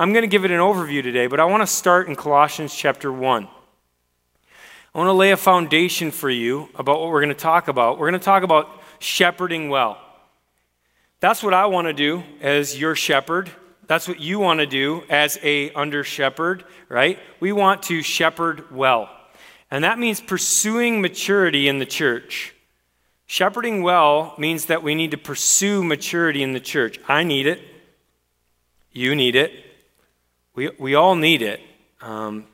I'm going to give it an overview today, but I want to start in Colossians chapter 1. I want to lay a foundation for you about what we're going to talk about. We're going to talk about shepherding well. That's what I want to do as your shepherd. That's what you want to do as a under shepherd, right? We want to shepherd well. And that means pursuing maturity in the church. Shepherding well means that we need to pursue maturity in the church. I need it. You need it. We, we all need it. Um,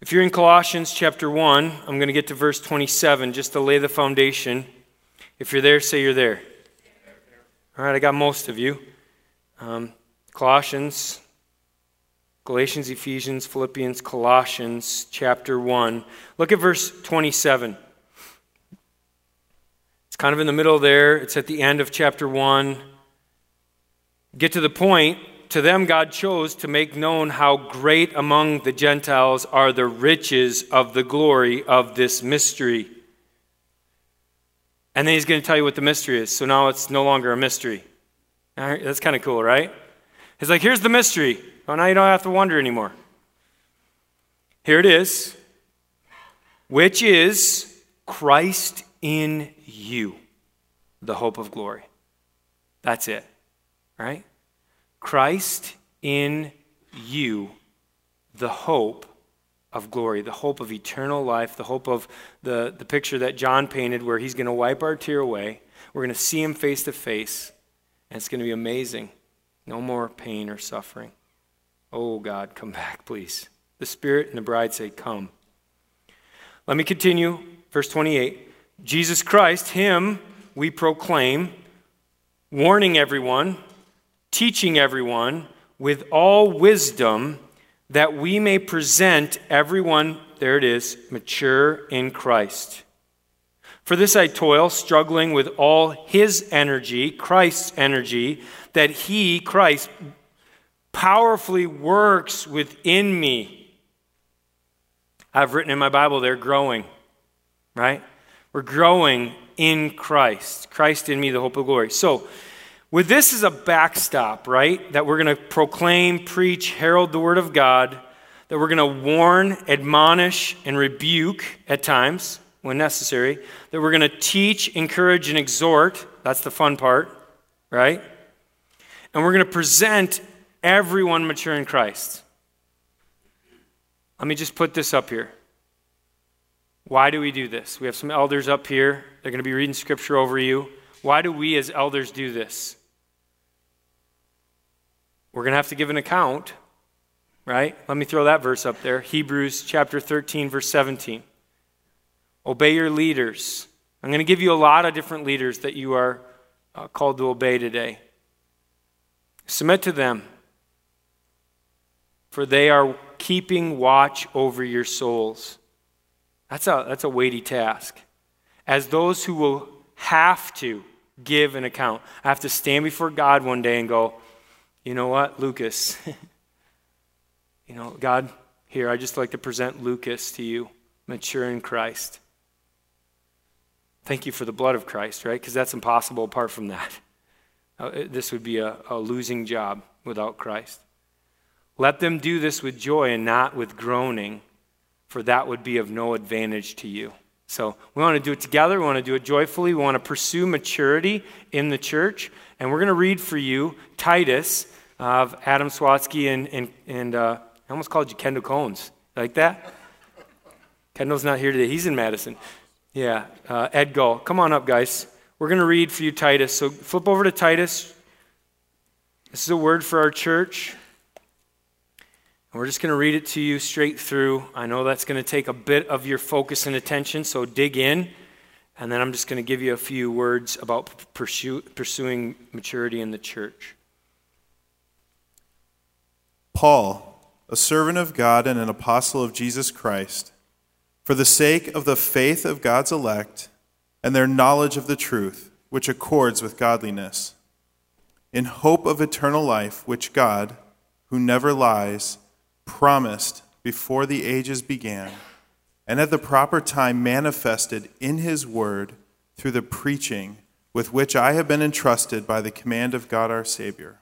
if you're in Colossians chapter 1, I'm going to get to verse 27 just to lay the foundation. If you're there, say you're there. All right, I got most of you. Um, Colossians Galatians, Ephesians, Philippians, Colossians, chapter 1. Look at verse 27. It's kind of in the middle there. It's at the end of chapter 1. Get to the point. To them, God chose to make known how great among the Gentiles are the riches of the glory of this mystery. And then he's going to tell you what the mystery is. So now it's no longer a mystery. that's kind of cool, right? He's like, here's the mystery. Oh, now you don't have to wonder anymore. Here it is, which is Christ in you, the hope of glory. That's it, right? Christ in you, the hope of glory, the hope of eternal life, the hope of the, the picture that John painted where he's going to wipe our tear away. We're going to see him face to face, and it's going to be amazing. No more pain or suffering. Oh, God, come back, please. The Spirit and the bride say, Come. Let me continue. Verse 28 Jesus Christ, Him we proclaim, warning everyone, teaching everyone with all wisdom, that we may present everyone, there it is, mature in Christ. For this I toil, struggling with all His energy, Christ's energy, that He, Christ, powerfully works within me. I've written in my Bible, they're growing, right? We're growing in Christ. Christ in me, the hope of glory. So, with this as a backstop, right? That we're going to proclaim, preach, herald the word of God, that we're going to warn, admonish, and rebuke at times when necessary, that we're going to teach, encourage, and exhort. That's the fun part, right? And we're going to present everyone mature in Christ. Let me just put this up here. Why do we do this? We have some elders up here. They're going to be reading scripture over you. Why do we as elders do this? We're going to have to give an account, right? Let me throw that verse up there. Hebrews chapter 13, verse 17. Obey your leaders. I'm going to give you a lot of different leaders that you are uh, called to obey today. Submit to them for they are keeping watch over your souls. That's a, that's a weighty task. As those who will have to give an account, I have to stand before God one day and go, you know what, Lucas? you know, God, here, I just like to present Lucas to you, mature in Christ. Thank you for the blood of Christ, right? Because that's impossible apart from that. Uh, this would be a, a losing job without Christ. Let them do this with joy and not with groaning, for that would be of no advantage to you. So we want to do it together. We want to do it joyfully. We want to pursue maturity in the church. And we're going to read for you Titus of Adam Swatsky and, and, and uh, I almost called you Kendall Cones. Like that? Kendall's not here today. He's in Madison. Yeah, uh, Ed Gull. Come on up, guys. We're going to read for you Titus. So flip over to Titus. This is a word for our church. And we're just going to read it to you straight through. I know that's going to take a bit of your focus and attention, so dig in. And then I'm just going to give you a few words about pursue, pursuing maturity in the church. Paul, a servant of God and an apostle of Jesus Christ, for the sake of the faith of God's elect and their knowledge of the truth, which accords with godliness, in hope of eternal life, which God, who never lies, promised before the ages began, and at the proper time manifested in his word through the preaching with which I have been entrusted by the command of God our Savior.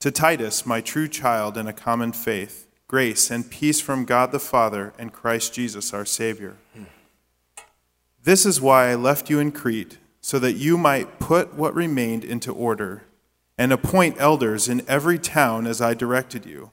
To Titus, my true child in a common faith, grace and peace from God the Father and Christ Jesus our Savior. This is why I left you in Crete, so that you might put what remained into order and appoint elders in every town as I directed you.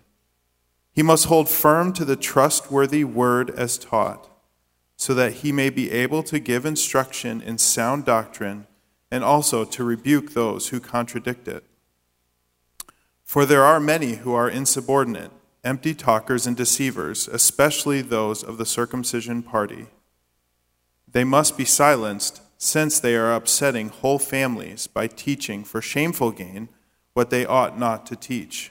He must hold firm to the trustworthy word as taught, so that he may be able to give instruction in sound doctrine and also to rebuke those who contradict it. For there are many who are insubordinate, empty talkers and deceivers, especially those of the circumcision party. They must be silenced, since they are upsetting whole families by teaching for shameful gain what they ought not to teach.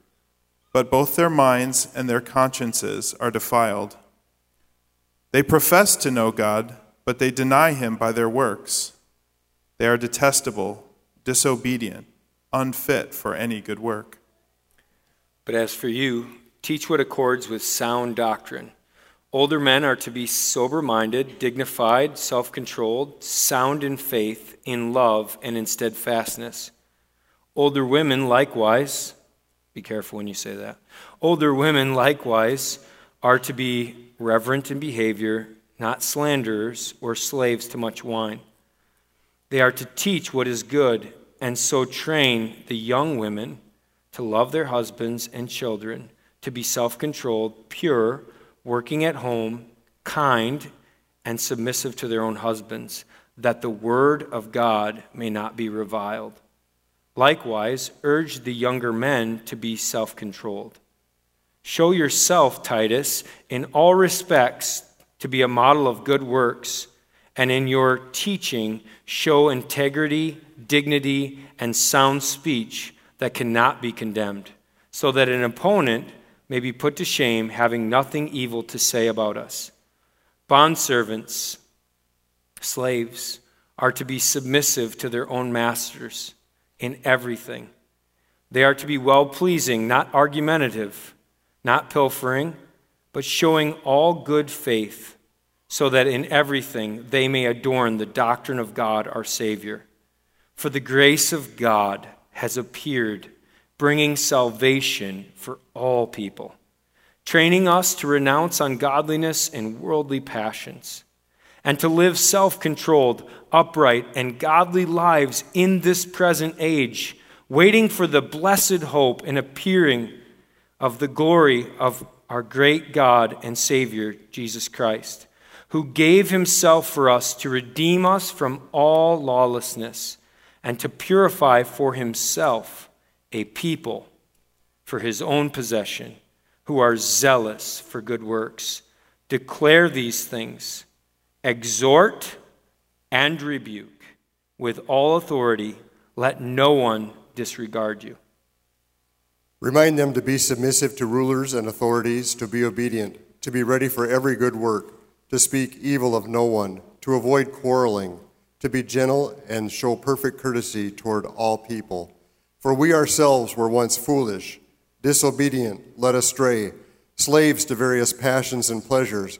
But both their minds and their consciences are defiled. They profess to know God, but they deny him by their works. They are detestable, disobedient unfit for any good work. But as for you, teach what accords with sound doctrine. Older men are to be sober minded, dignified, self controlled, sound in faith, in love, and in steadfastness. Older women, likewise, be careful when you say that. Older women, likewise, are to be reverent in behavior, not slanderers or slaves to much wine. They are to teach what is good and so train the young women to love their husbands and children, to be self controlled, pure, working at home, kind, and submissive to their own husbands, that the word of God may not be reviled. Likewise, urge the younger men to be self controlled. Show yourself, Titus, in all respects to be a model of good works, and in your teaching, show integrity dignity, and sound speech that cannot be condemned, so that an opponent may be put to shame, having nothing evil to say about us. Bondservants, slaves, are to be submissive to their own masters in everything. They are to be well pleasing, not argumentative, not pilfering, but showing all good faith, so that in everything they may adorn the doctrine of God our Savior. For the grace of God has appeared, bringing salvation for all people, training us to renounce ungodliness and worldly passions, and to live self controlled, upright, and godly lives in this present age, waiting for the blessed hope and appearing of the glory of our great God and Savior, Jesus Christ, who gave himself for us to redeem us from all lawlessness and to purify for himself a people for his own possession who are zealous for good works. Declare these things, exhort and rebuke with all authority. Let no one disregard you. Remind them to be submissive to rulers and authorities, to be obedient, to be ready for every good work, to speak evil of no one, to avoid quarreling to be gentle and show perfect courtesy toward all people. For we ourselves were once foolish, disobedient, led astray, slaves to various passions and pleasures,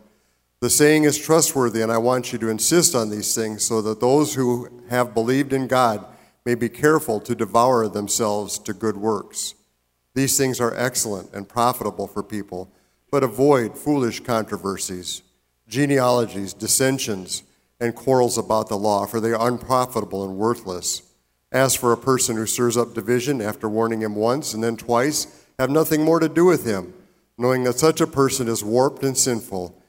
The saying is trustworthy, and I want you to insist on these things so that those who have believed in God may be careful to devour themselves to good works. These things are excellent and profitable for people, but avoid foolish controversies, genealogies, dissensions, and quarrels about the law, for they are unprofitable and worthless. As for a person who stirs up division after warning him once and then twice, have nothing more to do with him, knowing that such a person is warped and sinful.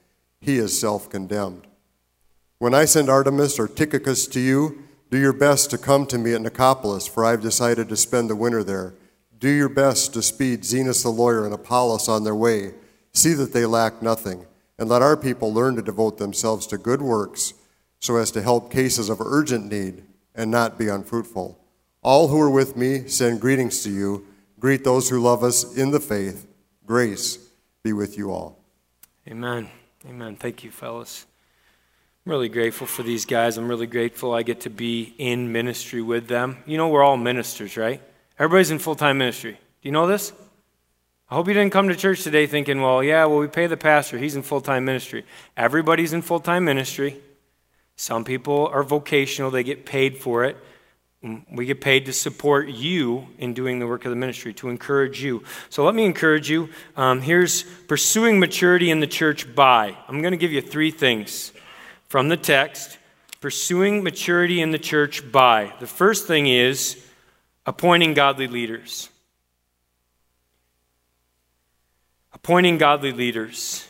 He is self condemned. When I send Artemas or Tychicus to you, do your best to come to me at Nicopolis, for I have decided to spend the winter there. Do your best to speed Zenas the lawyer and Apollos on their way. See that they lack nothing, and let our people learn to devote themselves to good works so as to help cases of urgent need and not be unfruitful. All who are with me send greetings to you. Greet those who love us in the faith. Grace be with you all. Amen. Amen. Thank you, fellas. I'm really grateful for these guys. I'm really grateful I get to be in ministry with them. You know, we're all ministers, right? Everybody's in full time ministry. Do you know this? I hope you didn't come to church today thinking, well, yeah, well, we pay the pastor. He's in full time ministry. Everybody's in full time ministry. Some people are vocational, they get paid for it. Mm, we get paid to support you in doing the work of the ministry, to encourage you. So let me encourage you. Um, here's pursuing maturity in the church by. I'm going to give you three things from the text. Pursuing maturity in the church by. The first thing is appointing godly leaders. Appointing godly leaders.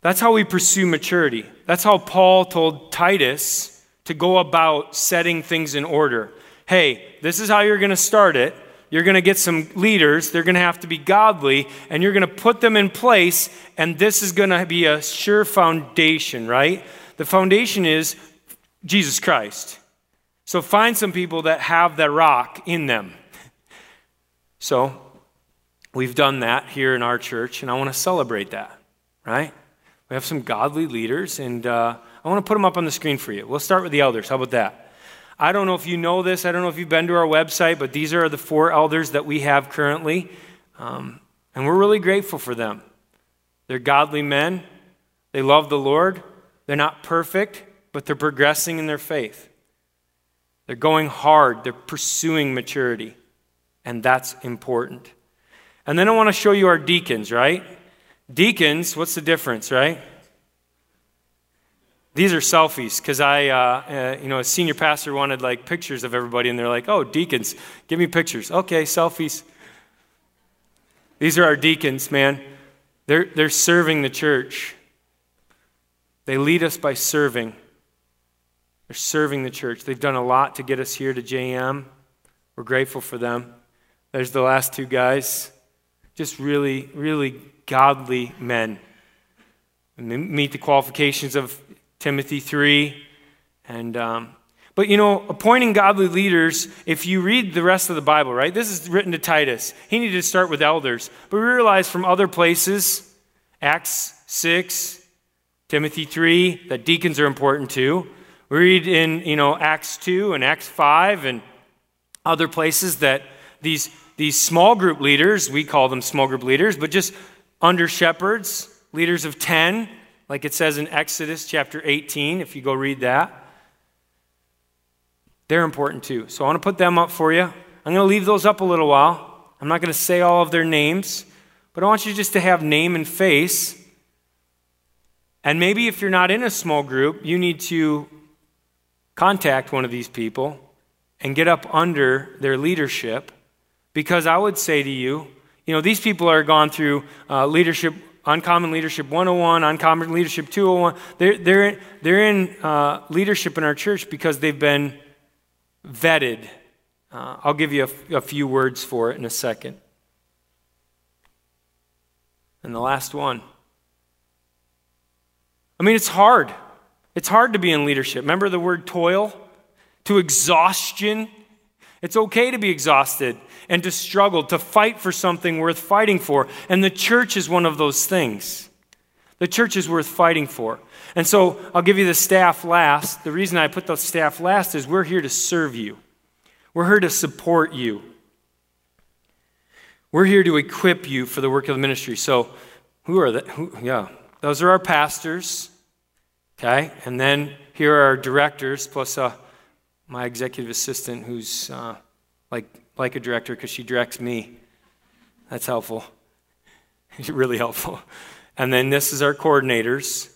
That's how we pursue maturity. That's how Paul told Titus to go about setting things in order. Hey, this is how you're going to start it. You're going to get some leaders. They're going to have to be godly, and you're going to put them in place, and this is going to be a sure foundation, right? The foundation is Jesus Christ. So find some people that have that rock in them. So we've done that here in our church, and I want to celebrate that, right? We have some godly leaders, and uh, I want to put them up on the screen for you. We'll start with the elders. How about that? I don't know if you know this. I don't know if you've been to our website, but these are the four elders that we have currently. Um, and we're really grateful for them. They're godly men. They love the Lord. They're not perfect, but they're progressing in their faith. They're going hard. They're pursuing maturity. And that's important. And then I want to show you our deacons, right? Deacons, what's the difference, right? These are selfies because I, uh, uh, you know, a senior pastor wanted like pictures of everybody, and they're like, "Oh, deacons, give me pictures." Okay, selfies. These are our deacons, man. They're they're serving the church. They lead us by serving. They're serving the church. They've done a lot to get us here to JM. We're grateful for them. There's the last two guys. Just really, really godly men. And meet the qualifications of Timothy 3. And, um, but you know, appointing godly leaders, if you read the rest of the Bible, right? This is written to Titus. He needed to start with elders. But we realize from other places, Acts 6, Timothy 3, that deacons are important too. We read in, you know, Acts 2 and Acts 5 and other places that these, these small group leaders, we call them small group leaders, but just under shepherds, leaders of 10, like it says in Exodus chapter 18, if you go read that. They're important too. So I want to put them up for you. I'm going to leave those up a little while. I'm not going to say all of their names, but I want you just to have name and face. And maybe if you're not in a small group, you need to contact one of these people and get up under their leadership. Because I would say to you, you know, these people are gone through uh, leadership, Uncommon Leadership 101, Uncommon Leadership 201. They're, they're, they're in uh, leadership in our church because they've been vetted. Uh, I'll give you a, a few words for it in a second. And the last one. I mean, it's hard. It's hard to be in leadership. Remember the word toil? To exhaustion. It's okay to be exhausted and to struggle, to fight for something worth fighting for. And the church is one of those things. The church is worth fighting for. And so I'll give you the staff last. The reason I put the staff last is we're here to serve you, we're here to support you. We're here to equip you for the work of the ministry. So, who are that? Who, yeah, those are our pastors. Okay, and then here are our directors, plus uh, my executive assistant, who's uh, like like a director because she directs me. That's helpful. really helpful. And then this is our coordinators.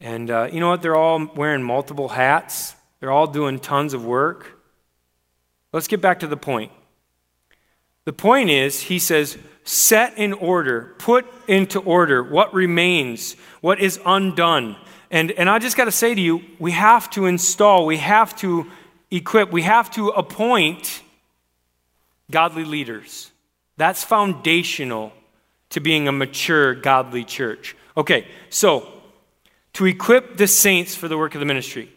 And uh, you know what? They're all wearing multiple hats. They're all doing tons of work. Let's get back to the point. The point is, he says, set in order, put into order what remains, what is undone. And, and I just got to say to you, we have to install, we have to equip, we have to appoint godly leaders. That's foundational to being a mature, godly church. Okay, so to equip the saints for the work of the ministry.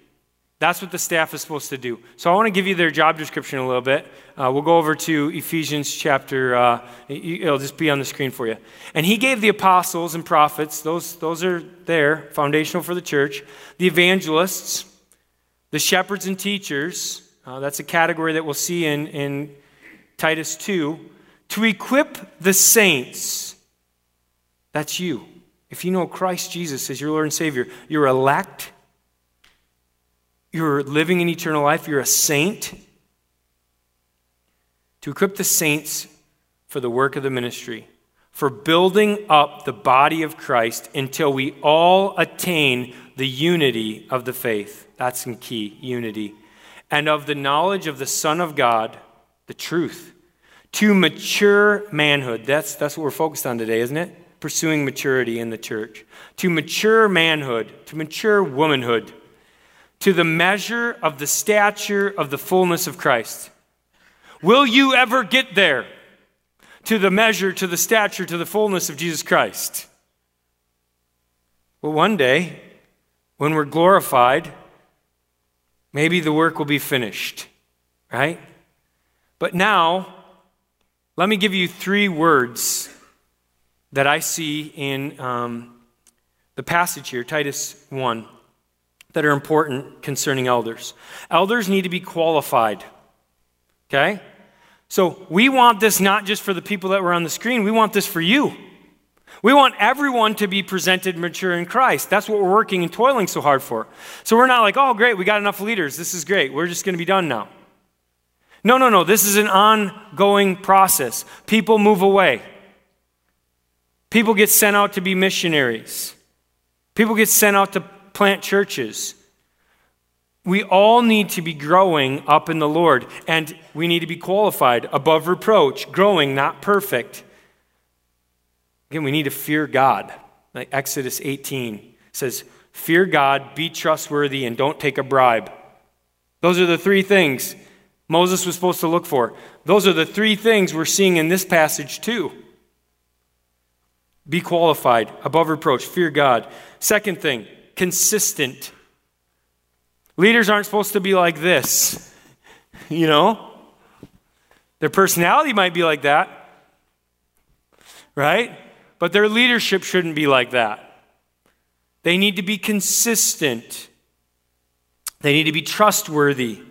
That's what the staff is supposed to do. So I want to give you their job description a little bit. Uh, we'll go over to Ephesians chapter, uh, it'll just be on the screen for you. And he gave the apostles and prophets, those, those are there, foundational for the church, the evangelists, the shepherds and teachers. Uh, that's a category that we'll see in, in Titus 2, to equip the saints. That's you. If you know Christ Jesus as your Lord and Savior, you're elect you're living in eternal life, you're a saint. To equip the saints for the work of the ministry, for building up the body of Christ until we all attain the unity of the faith. That's some key unity. And of the knowledge of the Son of God, the truth, to mature manhood. That's, that's what we're focused on today, isn't it? Pursuing maturity in the church. To mature manhood, to mature womanhood to the measure of the stature of the fullness of Christ. Will you ever get there? To the measure, to the stature, to the fullness of Jesus Christ. Well, one day, when we're glorified, maybe the work will be finished, right? But now, let me give you three words that I see in um, the passage here, Titus 1 that are important concerning elders. Elders need to be qualified. Okay? So we want this not just for the people that were on the screen, we want this for you. We want everyone to be presented mature in Christ. That's what we're working and toiling so hard for. So we're not like, oh, great, we got enough leaders. This is great. We're just going to be done now. No, no, no. This is an ongoing process. People move away, people get sent out to be missionaries, people get sent out to plant churches. We all need to be growing up in the Lord, and we need to be qualified above reproach, growing, not perfect. Again, we need to fear God. Like Exodus 18 says, Fear God, be trustworthy, and don't take a bribe. Those are the three things Moses was supposed to look for. Those are the three things we're seeing in this passage, too. Be qualified, above reproach, fear God. Second thing, consistent. Leaders aren't supposed to be like this, you know? Their personality might be like that, right? But their leadership shouldn't be like that. They need to be consistent, they need to be trustworthy,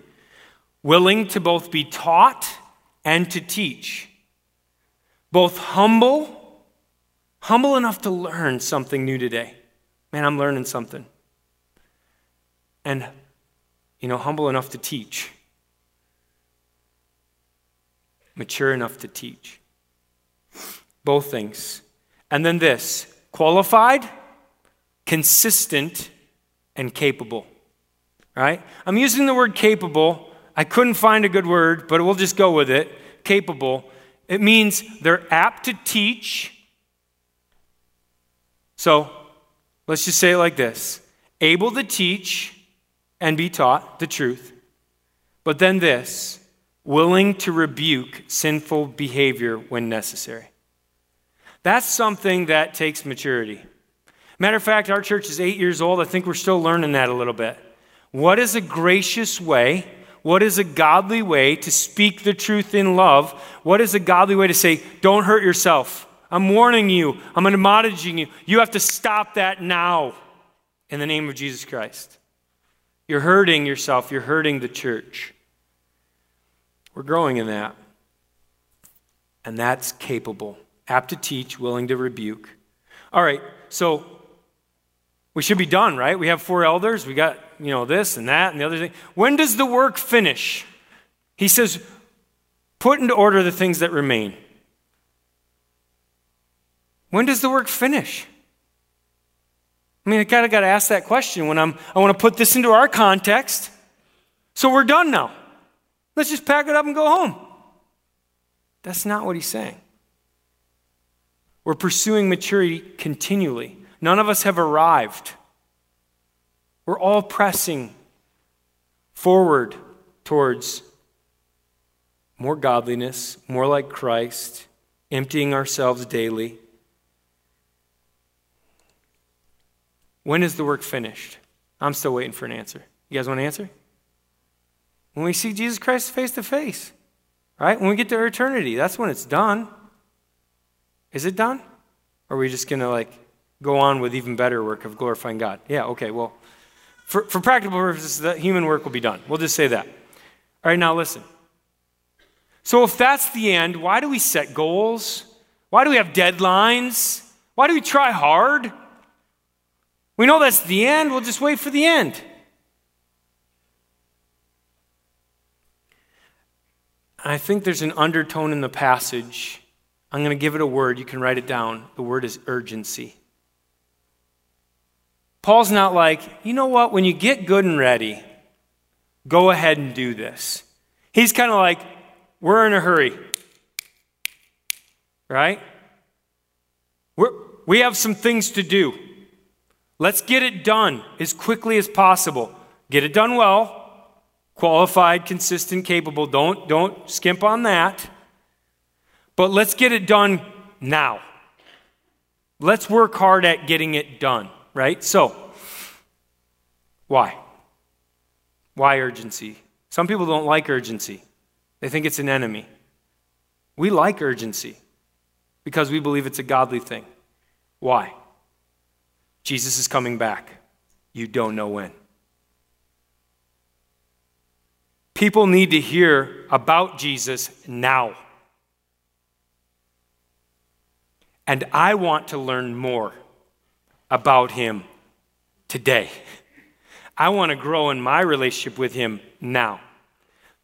willing to both be taught and to teach, both humble, humble enough to learn something new today Man, I'm learning something. And, you know, humble enough to teach, mature enough to teach. Both things. And then this qualified, consistent, and capable. Right? I'm using the word capable. I couldn't find a good word, but we'll just go with it. Capable. It means they're apt to teach. So, Let's just say it like this able to teach and be taught the truth, but then this willing to rebuke sinful behavior when necessary. That's something that takes maturity. Matter of fact, our church is eight years old. I think we're still learning that a little bit. What is a gracious way? What is a godly way to speak the truth in love? What is a godly way to say, don't hurt yourself? I'm warning you. I'm admonishing you. You have to stop that now in the name of Jesus Christ. You're hurting yourself, you're hurting the church. We're growing in that. And that's capable, apt to teach, willing to rebuke. All right, so we should be done, right? We have four elders. We got, you know, this and that and the other thing. When does the work finish? He says, put into order the things that remain. When does the work finish? I mean, I kind of got to ask that question when I'm, I want to put this into our context. So we're done now. Let's just pack it up and go home. That's not what he's saying. We're pursuing maturity continually. None of us have arrived. We're all pressing forward towards more godliness, more like Christ, emptying ourselves daily. When is the work finished? I'm still waiting for an answer. You guys want an answer? When we see Jesus Christ face to face, right? When we get to eternity, that's when it's done. Is it done? Or are we just going to like go on with even better work of glorifying God? Yeah, okay, well, for, for practical purposes, the human work will be done. We'll just say that. All right, now listen. So, if that's the end, why do we set goals? Why do we have deadlines? Why do we try hard? We know that's the end, we'll just wait for the end. I think there's an undertone in the passage. I'm going to give it a word. You can write it down. The word is urgency. Paul's not like, you know what, when you get good and ready, go ahead and do this. He's kind of like, we're in a hurry. Right? We're, we have some things to do. Let's get it done as quickly as possible. Get it done well. Qualified, consistent, capable. Don't, don't skimp on that. But let's get it done now. Let's work hard at getting it done, right? So, why? Why urgency? Some people don't like urgency. They think it's an enemy. We like urgency because we believe it's a godly thing. Why? Jesus is coming back. You don't know when. People need to hear about Jesus now. And I want to learn more about him today. I want to grow in my relationship with him now.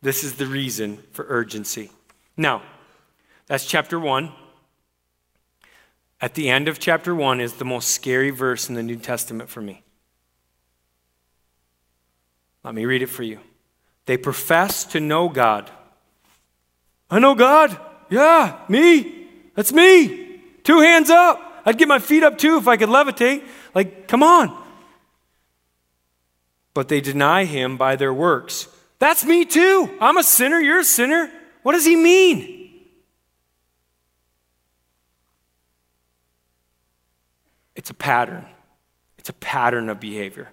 This is the reason for urgency. Now, that's chapter 1. At the end of chapter 1 is the most scary verse in the New Testament for me. Let me read it for you. They profess to know God. I know God. Yeah, me. That's me. Two hands up. I'd get my feet up too if I could levitate. Like, come on. But they deny him by their works. That's me too. I'm a sinner. You're a sinner. What does he mean? It's a pattern. It's a pattern of behavior.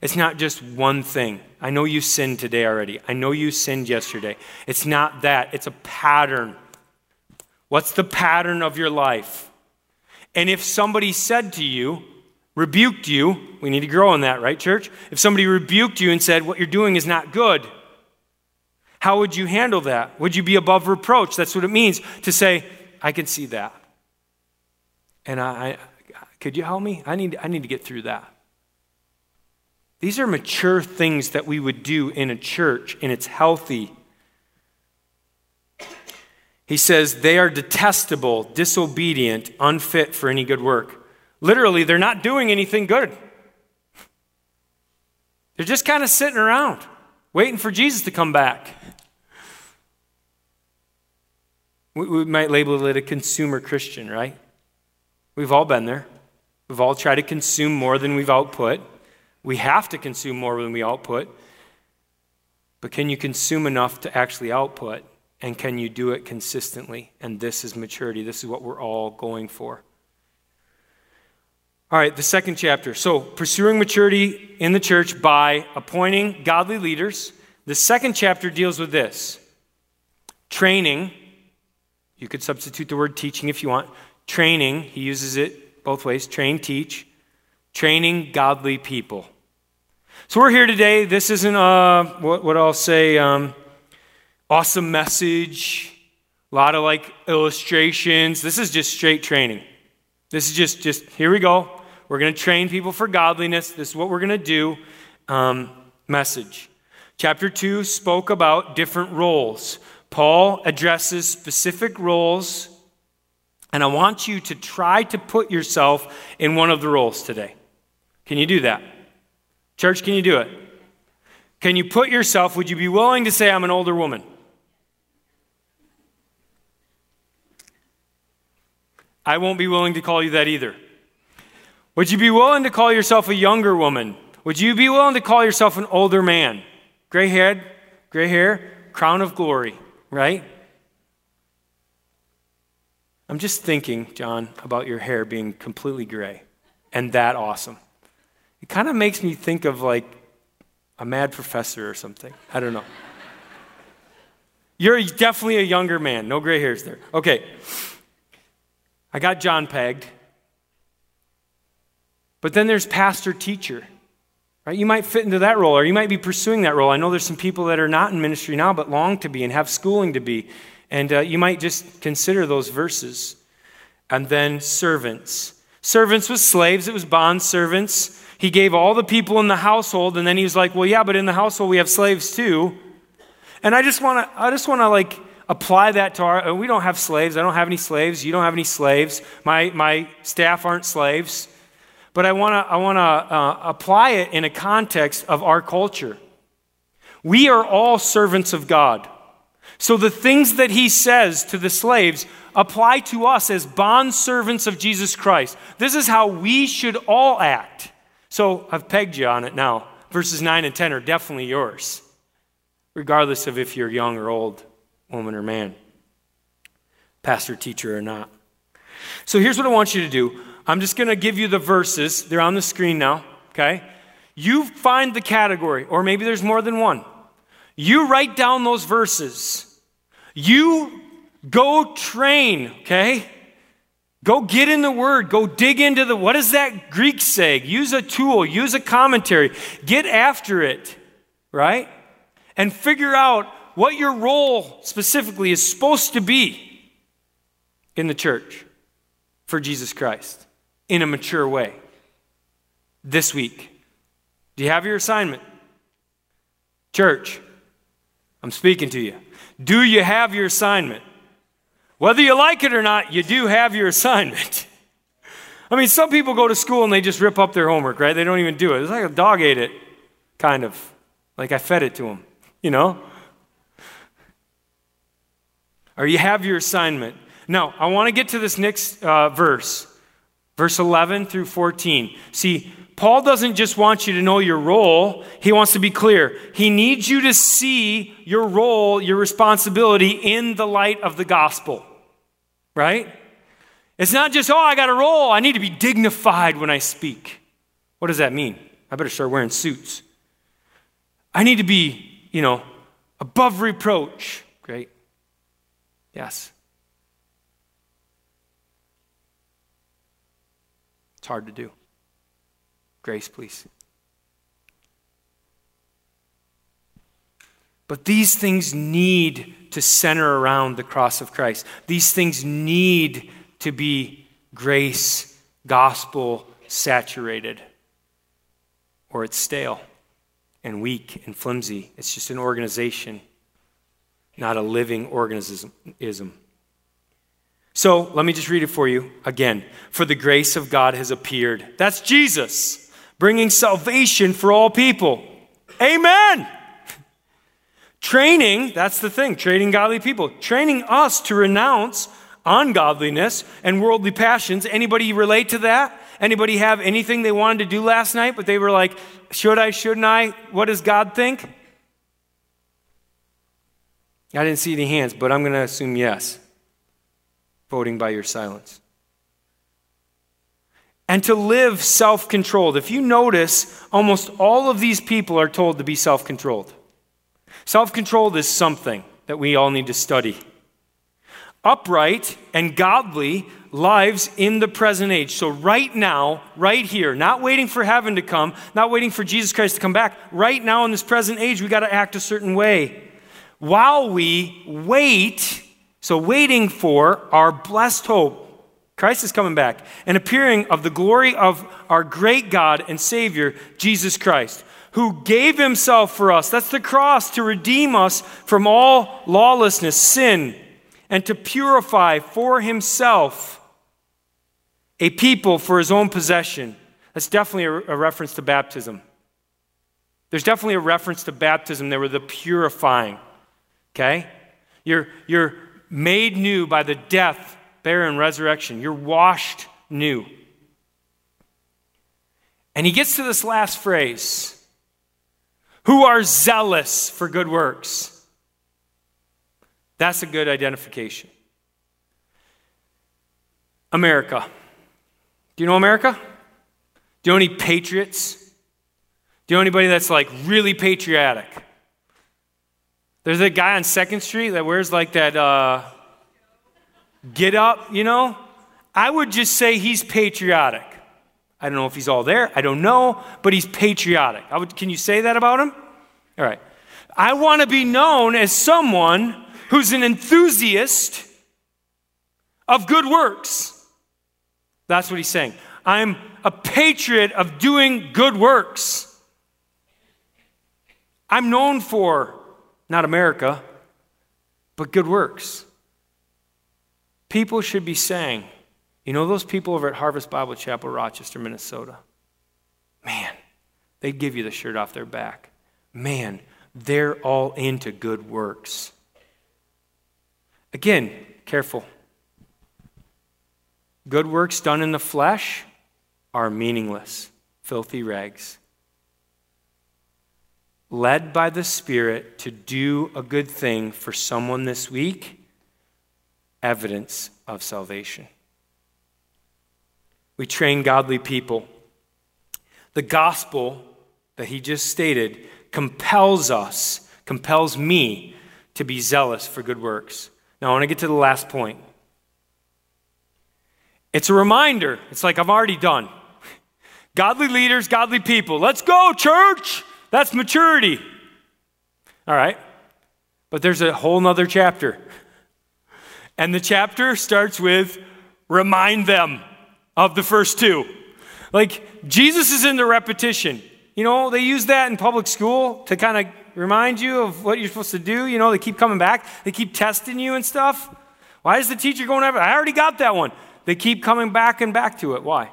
It's not just one thing. I know you sinned today already. I know you sinned yesterday. It's not that. It's a pattern. What's the pattern of your life? And if somebody said to you, rebuked you, we need to grow in that, right, church? If somebody rebuked you and said, what you're doing is not good, how would you handle that? Would you be above reproach? That's what it means to say, I can see that. And I, I could you help me? I need, I need to get through that. These are mature things that we would do in a church, and it's healthy. He says they are detestable, disobedient, unfit for any good work. Literally, they're not doing anything good. They're just kind of sitting around, waiting for Jesus to come back. We, we might label it a consumer Christian, right? We've all been there. We've all tried to consume more than we've output. We have to consume more than we output. But can you consume enough to actually output? And can you do it consistently? And this is maturity. This is what we're all going for. All right, the second chapter. So, pursuing maturity in the church by appointing godly leaders. The second chapter deals with this training. You could substitute the word teaching if you want. Training, he uses it both ways train, teach. Training godly people. So we're here today. This isn't a, what, what I'll say, um, awesome message, A lot of like illustrations. This is just straight training. This is just, just here we go. We're going to train people for godliness. This is what we're going to do. Um, message. Chapter 2 spoke about different roles. Paul addresses specific roles, and I want you to try to put yourself in one of the roles today. Can you do that? Church, can you do it? Can you put yourself, would you be willing to say, I'm an older woman? I won't be willing to call you that either. Would you be willing to call yourself a younger woman? Would you be willing to call yourself an older man? Gray head, gray hair, crown of glory, right? I'm just thinking, John, about your hair being completely gray and that awesome. It kind of makes me think of like a mad professor or something. I don't know. You're definitely a younger man. No gray hairs there. Okay. I got John pegged. But then there's pastor teacher. Right? You might fit into that role, or you might be pursuing that role. I know there's some people that are not in ministry now, but long to be and have schooling to be. And uh, you might just consider those verses. And then servants. Servants was slaves, it was bond servants. He gave all the people in the household, and then he was like, Well, yeah, but in the household we have slaves too. And I just want to, I just want to like apply that to our, we don't have slaves. I don't have any slaves. You don't have any slaves. My, my staff aren't slaves. But I want to I wanna, uh, apply it in a context of our culture. We are all servants of God. So the things that he says to the slaves apply to us as bond servants of Jesus Christ. This is how we should all act. So I've pegged you on it now. Verses 9 and 10 are definitely yours, regardless of if you're young or old, woman or man, pastor, teacher, or not. So here's what I want you to do I'm just going to give you the verses. They're on the screen now, okay? You find the category, or maybe there's more than one. You write down those verses. You go train, okay? Go get in the word. Go dig into the, what does that Greek say? Use a tool, use a commentary. Get after it, right? And figure out what your role specifically is supposed to be in the church for Jesus Christ in a mature way this week. Do you have your assignment? Church, I'm speaking to you. Do you have your assignment? Whether you like it or not, you do have your assignment. I mean, some people go to school and they just rip up their homework, right? They don't even do it. It's like a dog ate it, kind of. Like I fed it to them, you know? Or you have your assignment. Now, I want to get to this next uh, verse verse 11 through 14. See, Paul doesn't just want you to know your role, he wants to be clear. He needs you to see your role, your responsibility in the light of the gospel, right? It's not just, oh, I got a role, I need to be dignified when I speak. What does that mean? I better start wearing suits. I need to be, you know, above reproach. Great. Yes. It's hard to do. Grace, please. But these things need to center around the cross of Christ. These things need to be grace, gospel saturated, or it's stale and weak and flimsy. It's just an organization, not a living organism. So let me just read it for you again. For the grace of God has appeared. That's Jesus, bringing salvation for all people. Amen. Training, that's the thing, training godly people, training us to renounce ungodliness and worldly passions. Anybody relate to that? Anybody have anything they wanted to do last night, but they were like, should I, shouldn't I? What does God think? I didn't see any hands, but I'm going to assume yes voting by your silence. And to live self controlled. If you notice, almost all of these people are told to be self controlled. Self controlled is something that we all need to study. Upright and godly lives in the present age. So, right now, right here, not waiting for heaven to come, not waiting for Jesus Christ to come back, right now in this present age, we got to act a certain way. While we wait So, waiting for our blessed hope. Christ is coming back, and appearing of the glory of our great God and Savior, Jesus Christ, who gave himself for us. That's the cross to redeem us from all lawlessness, sin, and to purify for himself a people for his own possession. That's definitely a, a reference to baptism. There's definitely a reference to baptism. There were the purifying. Okay? You're, you're made new by the death, burial, and resurrection. You're washed new. And he gets to this last phrase who are zealous for good works. That's a good identification. America. Do you know America? Do you know any patriots? Do you know anybody that's like really patriotic? There's a guy on Second Street that wears like that uh, get up, you know? I would just say he's patriotic. I don't know if he's all there. I don't know, but he's patriotic. Would, can you say that about him? All right. I want to be known as someone who's an enthusiast of good works. That's what he's saying. I'm a patriot of doing good works. I'm known for not America, but good works. People should be saying, you know, those people over at Harvest Bible Chapel, Rochester, Minnesota, man, they'd give you the shirt off their back. Man, they're all into good works. Again, careful. Good works done in the flesh are meaningless, filthy rags. Led by the Spirit to do a good thing for someone this week, evidence of salvation. We train godly people. The gospel that he just stated compels us, compels me to be zealous for good works. Now, I want to get to the last point. It's a reminder. It's like I've already done. Godly leaders, godly people. Let's go, church. That's maturity. All right. But there's a whole nother chapter. And the chapter starts with remind them of the first two. Like Jesus is in the repetition. You know, they use that in public school to kind of remind you of what you're supposed to do. You know, they keep coming back, they keep testing you and stuff. Why is the teacher going over? I already got that one. They keep coming back and back to it. Why?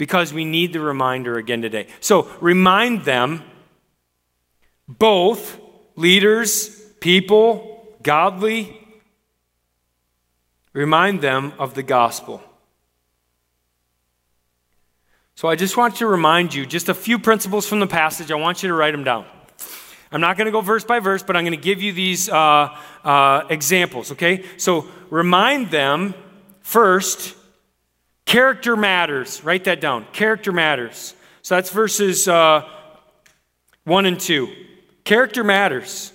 Because we need the reminder again today. So remind them, both leaders, people, godly, remind them of the gospel. So I just want to remind you just a few principles from the passage. I want you to write them down. I'm not going to go verse by verse, but I'm going to give you these uh, uh, examples, okay? So remind them first, character matters. Write that down. Character matters. So that's verses uh, 1 and 2. Character matters.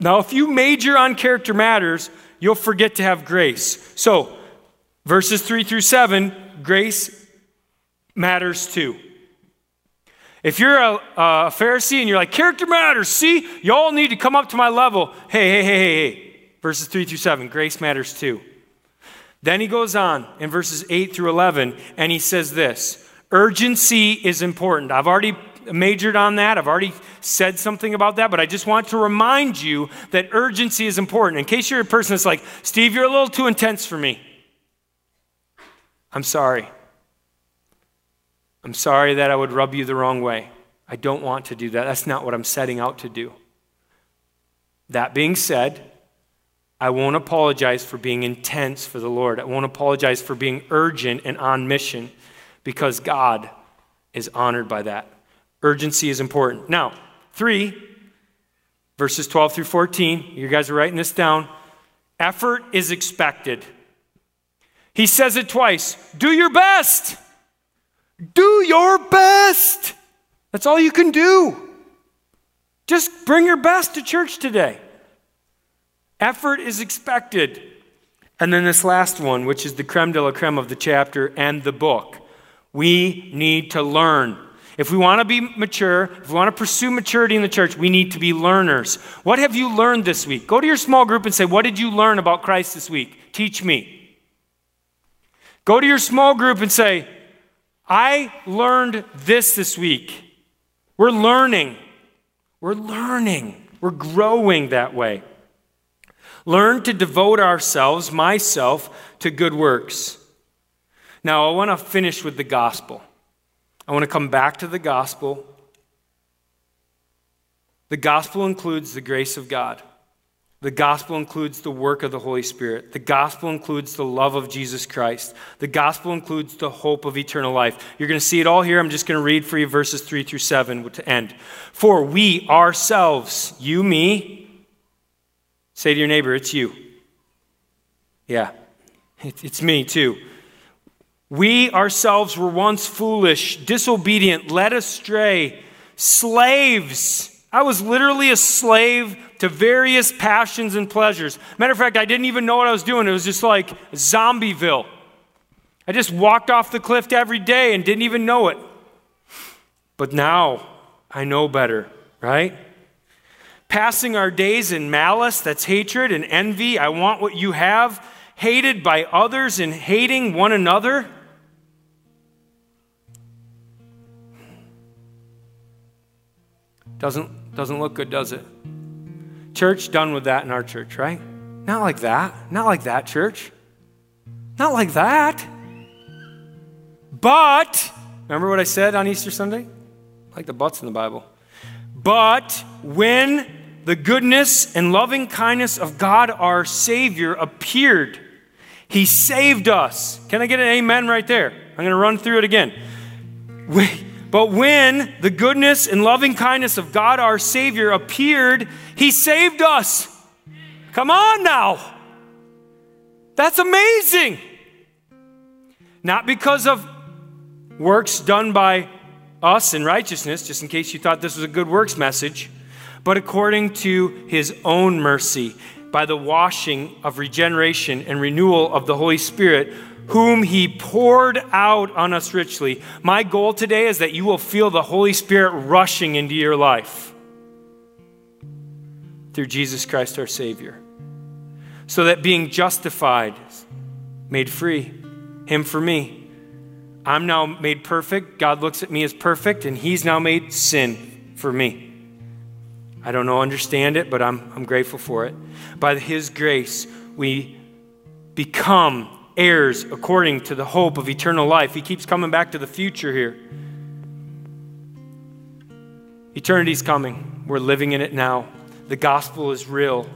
Now, if you major on character matters, you'll forget to have grace. So, verses 3 through 7, grace matters too. If you're a, a, Pharisee and you're like, character matters, see, y'all need to come up to my level. Hey, hey, hey, hey, hey. Verses 3 through 7, grace matters too. Then he goes on in verses 8 through 11, and he says this urgency is important. I've already majored on that, I've already said something about that, but I just want to remind you that urgency is important. In case you're a person that's like, Steve, you're a little too intense for me. I'm sorry. I'm sorry that I would rub you the wrong way. I don't want to do that. That's not what I'm setting out to do. That being said, I won't apologize for being intense for the Lord. I won't apologize for being urgent and on mission because God is honored by that. Urgency is important. Now, three, verses 12 through 14, you guys are writing this down. Effort is expected. He says it twice do your best. Do your best. That's all you can do. Just bring your best to church today. Effort is expected. And then this last one, which is the creme de la creme of the chapter and the book. We need to learn. If we want to be mature, if we want to pursue maturity in the church, we need to be learners. What have you learned this week? Go to your small group and say, What did you learn about Christ this week? Teach me. Go to your small group and say, I learned this this week. We're learning. We're learning. We're growing that way. Learn to devote ourselves, myself, to good works. Now, I want to finish with the gospel. I want to come back to the gospel. The gospel includes the grace of God. The gospel includes the work of the Holy Spirit. The gospel includes the love of Jesus Christ. The gospel includes the hope of eternal life. You're going to see it all here. I'm just going to read for you verses 3 through 7 to end. For we ourselves, you, me, say to your neighbor, it's you. Yeah, it's me too. We ourselves were once foolish, disobedient, led astray, slaves. I was literally a slave to various passions and pleasures. Matter of fact, I didn't even know what I was doing. It was just like Zombieville. I just walked off the cliff every day and didn't even know it. But now I know better, right? Passing our days in malice, that's hatred and envy. I want what you have, hated by others and hating one another. Doesn't, doesn't look good, does it? Church, done with that in our church, right? Not like that. Not like that, church. Not like that. But, remember what I said on Easter Sunday? Like the buts in the Bible. But when the goodness and loving kindness of God our Savior appeared, He saved us. Can I get an amen right there? I'm going to run through it again. But when the goodness and loving kindness of God our Savior appeared, He saved us. Come on now. That's amazing. Not because of works done by us in righteousness, just in case you thought this was a good works message, but according to His own mercy, by the washing of regeneration and renewal of the Holy Spirit whom he poured out on us richly. My goal today is that you will feel the Holy Spirit rushing into your life through Jesus Christ our Savior. So that being justified, made free, Him for me. I'm now made perfect. God looks at me as perfect, and He's now made sin for me. I don't know, understand it, but I'm, I'm grateful for it. By His grace, we become heirs according to the hope of eternal life. He keeps coming back to the future here. Eternity's coming. We're living in it now. The gospel is real.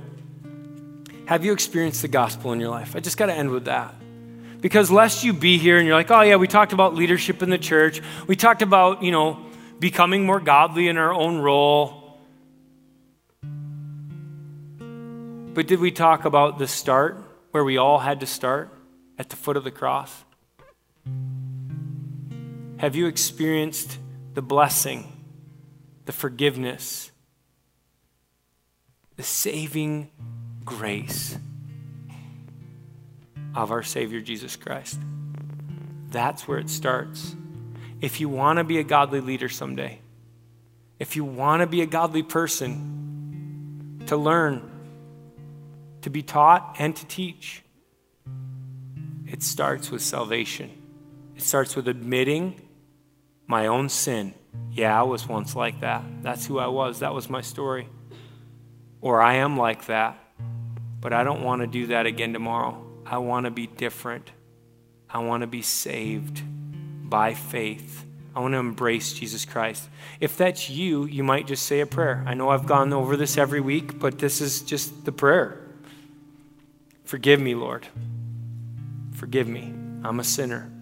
Have you experienced the gospel in your life? I just got to end with that. Because lest you be here and you're like, oh, yeah, we talked about leadership in the church. We talked about, you know, becoming more godly in our own role. But did we talk about the start, where we all had to start? at the foot of the cross? Have you experienced the blessing, the forgiveness, the saving grace of our Savior Jesus Christ? That's where it starts. If you want to be a godly leader someday, if you want to be a godly person, to learn, to be taught, and to teach, it starts with salvation. It starts with admitting my own sin. Yeah, I was once like that. That's who I was. That was my story. Or I am like that. But I don't want to do that again tomorrow. I want to be different. I want to be saved by faith. I want to embrace Jesus Christ. If that's you, you might just say a prayer. I know I've gone over this every week, but this is just the prayer. Forgive me, Lord. Forgive me. I'm a sinner.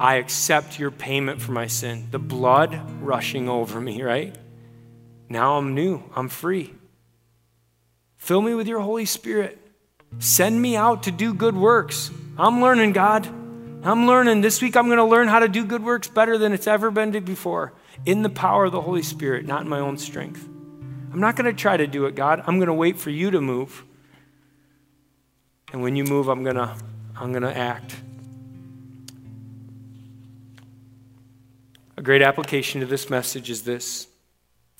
I accept your payment for my sin. The blood rushing over me, right? Now I'm new. I'm free. Fill me with your Holy Spirit. Send me out to do good works. I'm learning, God. I'm learning. This week I'm going to learn how to do good works better than it's ever been before in the power of the Holy Spirit, not in my own strength. I'm not going to try to do it, God. I'm going to wait for you to move. And when you move, I'm going to I'm going to act. A great application to this message is this.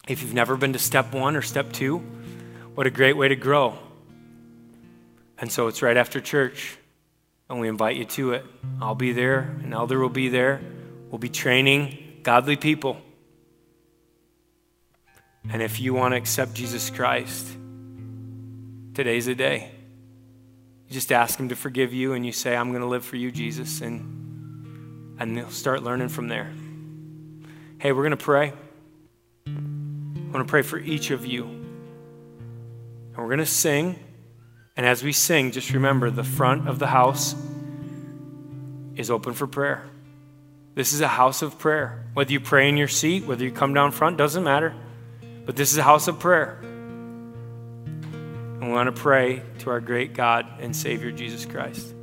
If you've never been to step one or step two, what a great way to grow. And so it's right after church, and we invite you to it. I'll be there, an elder will be there. We'll be training godly people. And if you want to accept Jesus Christ, today's the day. You just ask Him to forgive you, and you say, I'm going to live for you, Jesus, and, and they'll start learning from there. Hey, we're going to pray. I want to pray for each of you. And we're going to sing. And as we sing, just remember the front of the house is open for prayer. This is a house of prayer. Whether you pray in your seat, whether you come down front, doesn't matter. But this is a house of prayer. We want to pray to our great God and Savior, Jesus Christ.